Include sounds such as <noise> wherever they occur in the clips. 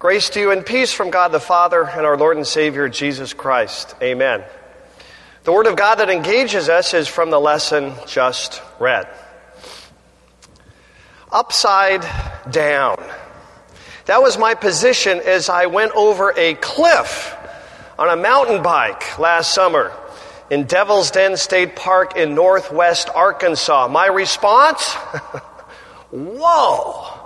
Grace to you and peace from God the Father and our Lord and Savior Jesus Christ. Amen. The Word of God that engages us is from the lesson just read. Upside down. That was my position as I went over a cliff on a mountain bike last summer in Devil's Den State Park in northwest Arkansas. My response? <laughs> Whoa!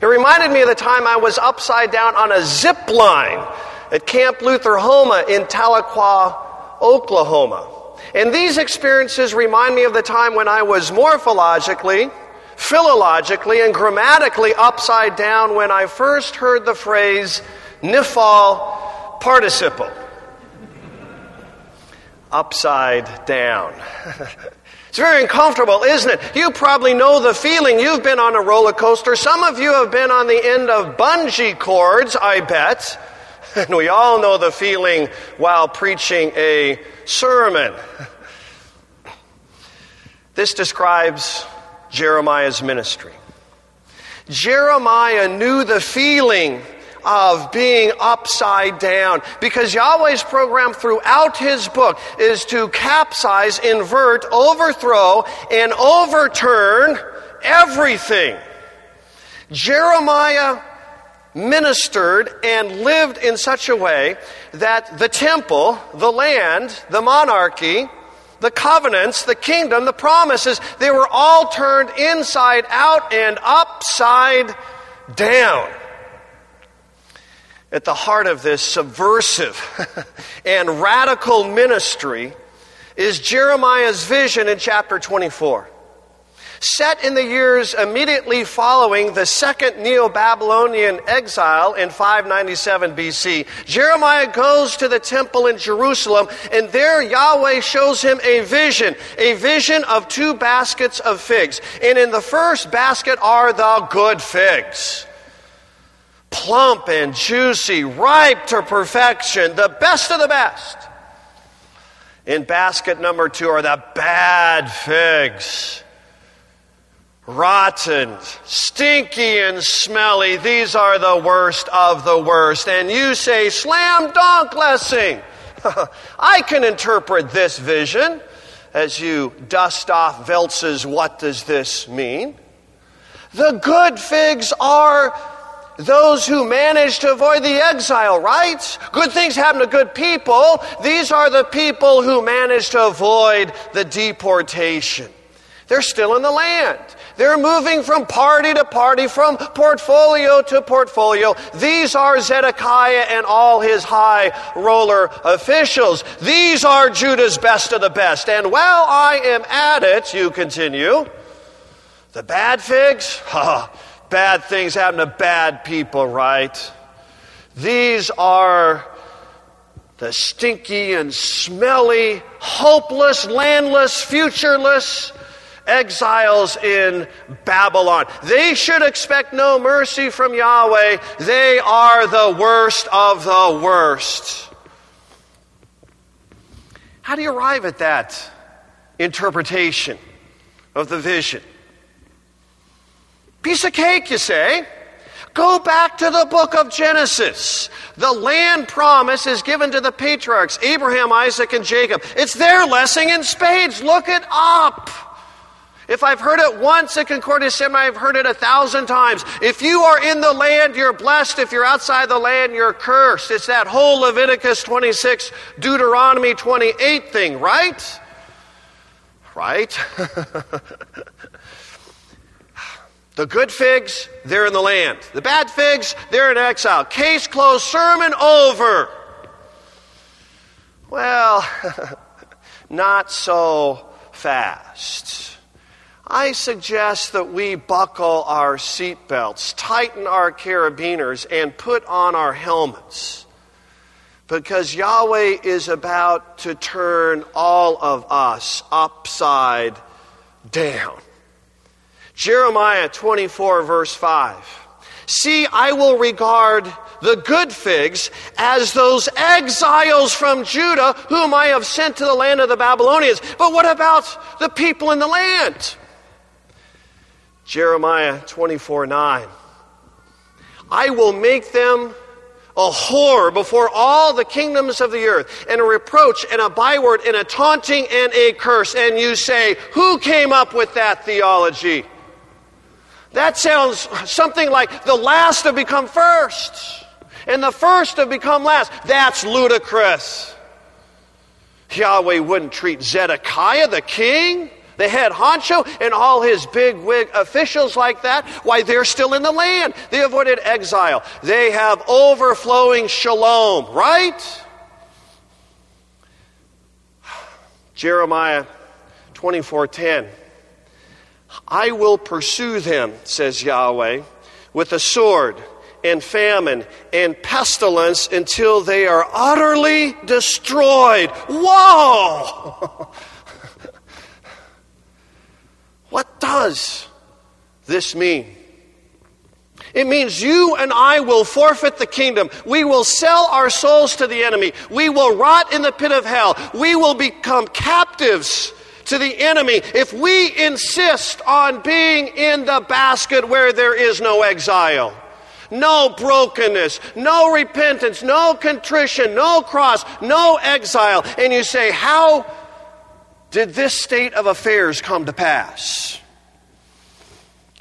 It reminded me of the time I was upside down on a zip line at Camp Lutherhoma in Tahlequah, Oklahoma. And these experiences remind me of the time when I was morphologically, philologically, and grammatically upside down when I first heard the phrase nifal participle. upside down. <laughs> It's very uncomfortable, isn't it? You probably know the feeling. You've been on a roller coaster. Some of you have been on the end of bungee cords, I bet. And <laughs> we all know the feeling while preaching a sermon. <laughs> This describes Jeremiah's ministry. Jeremiah knew the feeling of being upside down. Because Yahweh's program throughout his book is to capsize, invert, overthrow, and overturn everything. Jeremiah ministered and lived in such a way that the temple, the land, the monarchy, the covenants, the kingdom, the promises, they were all turned inside out and upside down. At the heart of this subversive <laughs> and radical ministry is Jeremiah's vision in chapter 24. Set in the years immediately following the second Neo Babylonian exile in 597 BC, Jeremiah goes to the temple in Jerusalem, and there Yahweh shows him a vision, a vision of two baskets of figs. And in the first basket are the good figs plump and juicy, ripe to perfection, the best of the best. In basket number two are the bad figs. Rotten, stinky, and smelly. These are the worst of the worst. And you say, slam dunk blessing. <laughs> I can interpret this vision as you dust off Veltz's What Does This Mean? The good figs are those who manage to avoid the exile, right? Good things happen to good people. These are the people who manage to avoid the deportation. They're still in the land. They're moving from party to party, from portfolio to portfolio. These are Zedekiah and all his high roller officials. These are Judah's best of the best. And while I am at it, you continue, the bad figs, <laughs> ha, Bad things happen to bad people, right? These are the stinky and smelly, hopeless, landless, futureless exiles in Babylon. They should expect no mercy from Yahweh. They are the worst of the worst. How do you arrive at that interpretation of the vision? Piece of cake, you say? Go back to the book of Genesis. The land promise is given to the patriarchs, Abraham, Isaac, and Jacob. It's their blessing in spades. Look it up. If I've heard it once in Concordia Seminary, I've heard it a thousand times. If you are in the land, you're blessed. If you're outside the land, you're cursed. It's that whole Leviticus 26, Deuteronomy 28 thing, right? Right? <laughs> The good figs, they're in the land. The bad figs, they're in exile. Case closed, sermon over. Well, <laughs> not so fast. I suggest that we buckle our seatbelts, tighten our carabiners, and put on our helmets. Because Yahweh is about to turn all of us upside down. Jeremiah 24, verse 5. See, I will regard the good figs as those exiles from Judah whom I have sent to the land of the Babylonians. But what about the people in the land? Jeremiah 24, 9. I will make them a whore before all the kingdoms of the earth, and a reproach and a byword and a taunting and a curse. And you say, Who came up with that theology? That sounds something like the last have become first, and the first have become last. That's ludicrous. Yahweh wouldn't treat Zedekiah, the king, the head honcho, and all his big wig officials like that. Why, they're still in the land. They avoided exile. They have overflowing shalom, right? Jeremiah 24:10 I will pursue them, says Yahweh, with a sword and famine and pestilence until they are utterly destroyed. Whoa! <laughs> what does this mean? It means you and I will forfeit the kingdom. We will sell our souls to the enemy. We will rot in the pit of hell. We will become captives to the enemy if we insist on being in the basket where there is no exile. No brokenness, no repentance, no contrition, no cross, no exile. And you say, How did this state of affairs come to pass?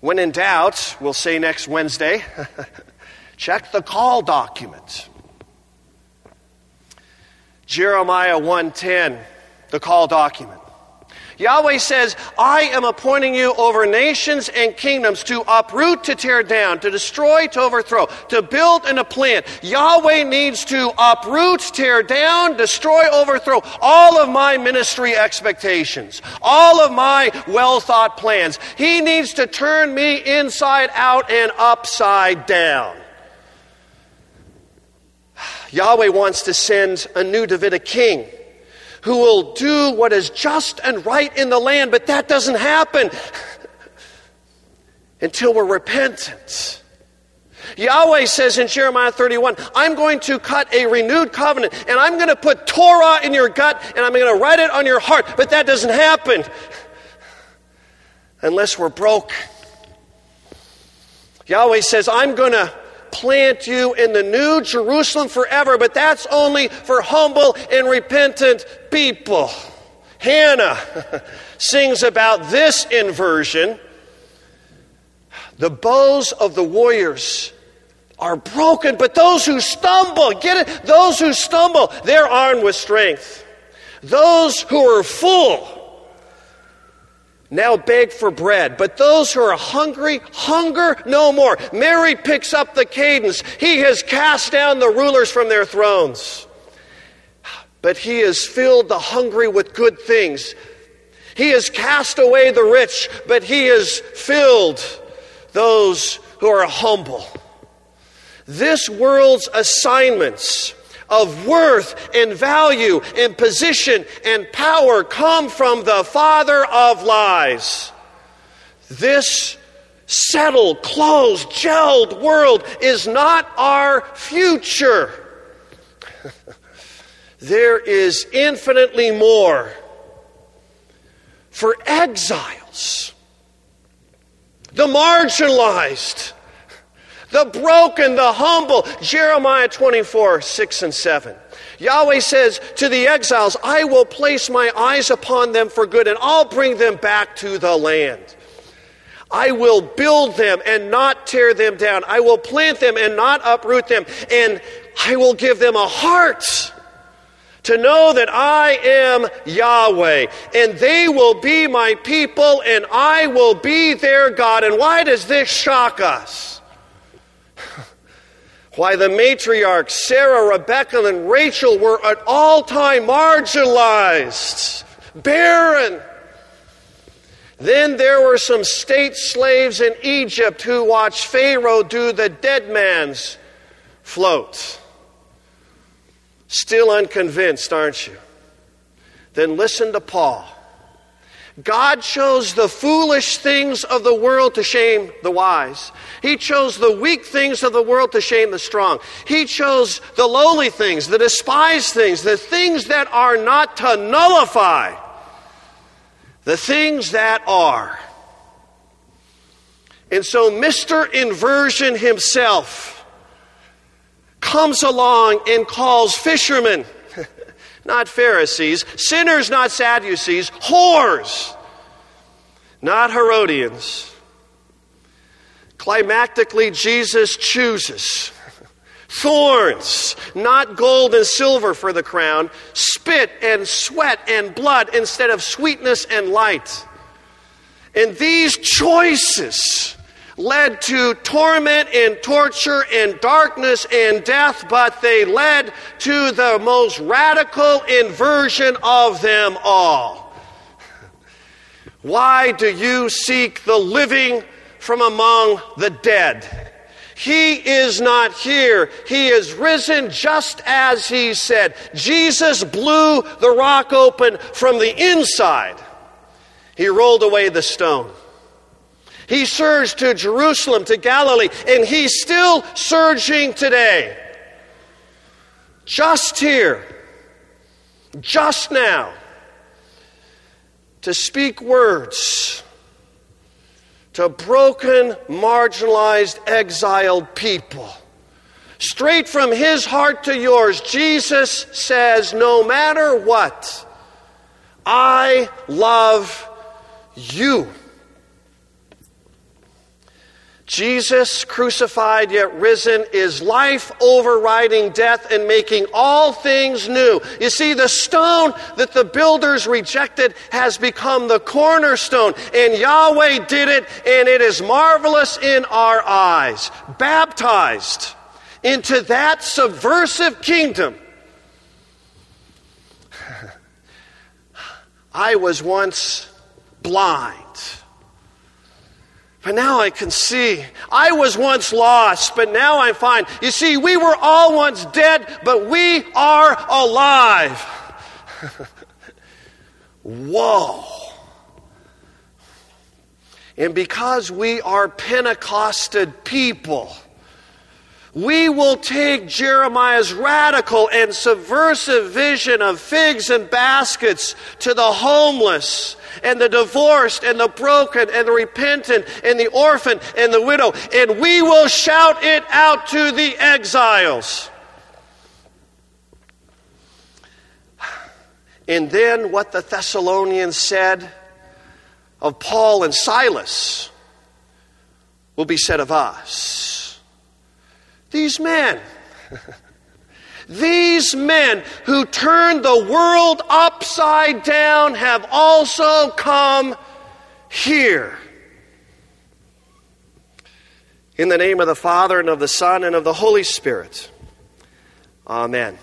When in doubt, we'll say next Wednesday, <laughs> check the call document. Jeremiah 1:10, the call document. Yahweh says, I am appointing you over nations and kingdoms to uproot, to tear down, to destroy, to overthrow, to build and to plant. Yahweh needs to uproot, tear down, destroy, overthrow all of my ministry expectations, all of my well thought plans. He needs to turn me inside out and upside down. Yahweh wants to send a new Davidic king who will do what is just and right in the land, but that doesn't happen <laughs> until we're repentant. Yahweh says in Jeremiah 31, I'm going to cut a renewed covenant and I'm going to put Torah in your gut and I'm going to write it on your heart, but that doesn't happen <laughs> unless we're broke. Yahweh says, I'm going to plant you in the new Jerusalem forever, but that's only for humble and repentant people. Hannah <laughs> sings about this inversion. The bows of the warriors are broken, but those who stumble, get it? Those who stumble, they're armed with strength. Those who are full, now beg for bread. But those who are hungry, hunger no more. Mary picks up the cadence. He has cast down the rulers from their thrones. But he has filled the hungry with good things. He has cast away the rich, but he has filled those who are humble. This world's assignments of worth and value and position and power come from the father of lies. This settled, closed, gelled world is not our future. <laughs> there is infinitely more for exiles, the marginalized the broken, the humble. Jeremiah 24, 6 and 7. Yahweh says to the exiles, I will place my eyes upon them for good, and I'll bring them back to the land. I will build them and not tear them down. I will plant them and not uproot them. And I will give them a heart to know that I am Yahweh. And they will be my people, and I will be their God. And why does this shock us? <laughs> Why the matriarchs, Sarah, Rebecca, and Rachel were at all time marginalized, barren. Then there were some state slaves in Egypt who watched Pharaoh do the dead man's float. Still unconvinced, aren't you? Then listen to Paul. God chose the foolish things of the world to shame the wise. He chose the weak things of the world to shame the strong. He chose the lowly things, the despised things, the things that are not to nullify the things that are. And so, Mr. Inversion himself comes along and calls fishermen, not Pharisees, sinners, not Sadducees, whores, not Herodians. Climactically, Jesus chooses <laughs> thorns, not gold and silver for the crown, spit and sweat and blood instead of sweetness and light. And these choices led to torment and torture and darkness and death, but they led to the most radical inversion of them all. Why do you seek the living from among the dead? He is not here. He is risen just as he said. Jesus blew the rock open from the inside. He rolled away the stone. He surged to Jerusalem, to Galilee, and he's still surging today. Just here, just now, to speak words to broken, marginalized, exiled people. Straight from his heart to yours, Jesus says, No matter what, I love you. Jesus, crucified yet risen, is life overriding death and making all things new. You see, the stone that the builders rejected has become the cornerstone, and Yahweh did it, and it is marvelous in our eyes. Baptized into that subversive kingdom. <laughs> I was once blind but now I can see. I was once lost, but now I'm fine. You see, we were all once dead, but we are alive. <laughs> Whoa. And because we are Pentecosted people, we will take Jeremiah's radical and subversive vision of figs and baskets to the homeless and the divorced and the broken and the repentant and the orphan and the widow, and we will shout it out to the exiles. And then what the Thessalonians said of Paul and Silas will be said of us. These men. <laughs> These men who turned the world upside down have also come here. In the name of the Father, and of the Son, and of the Holy Spirit. Amen.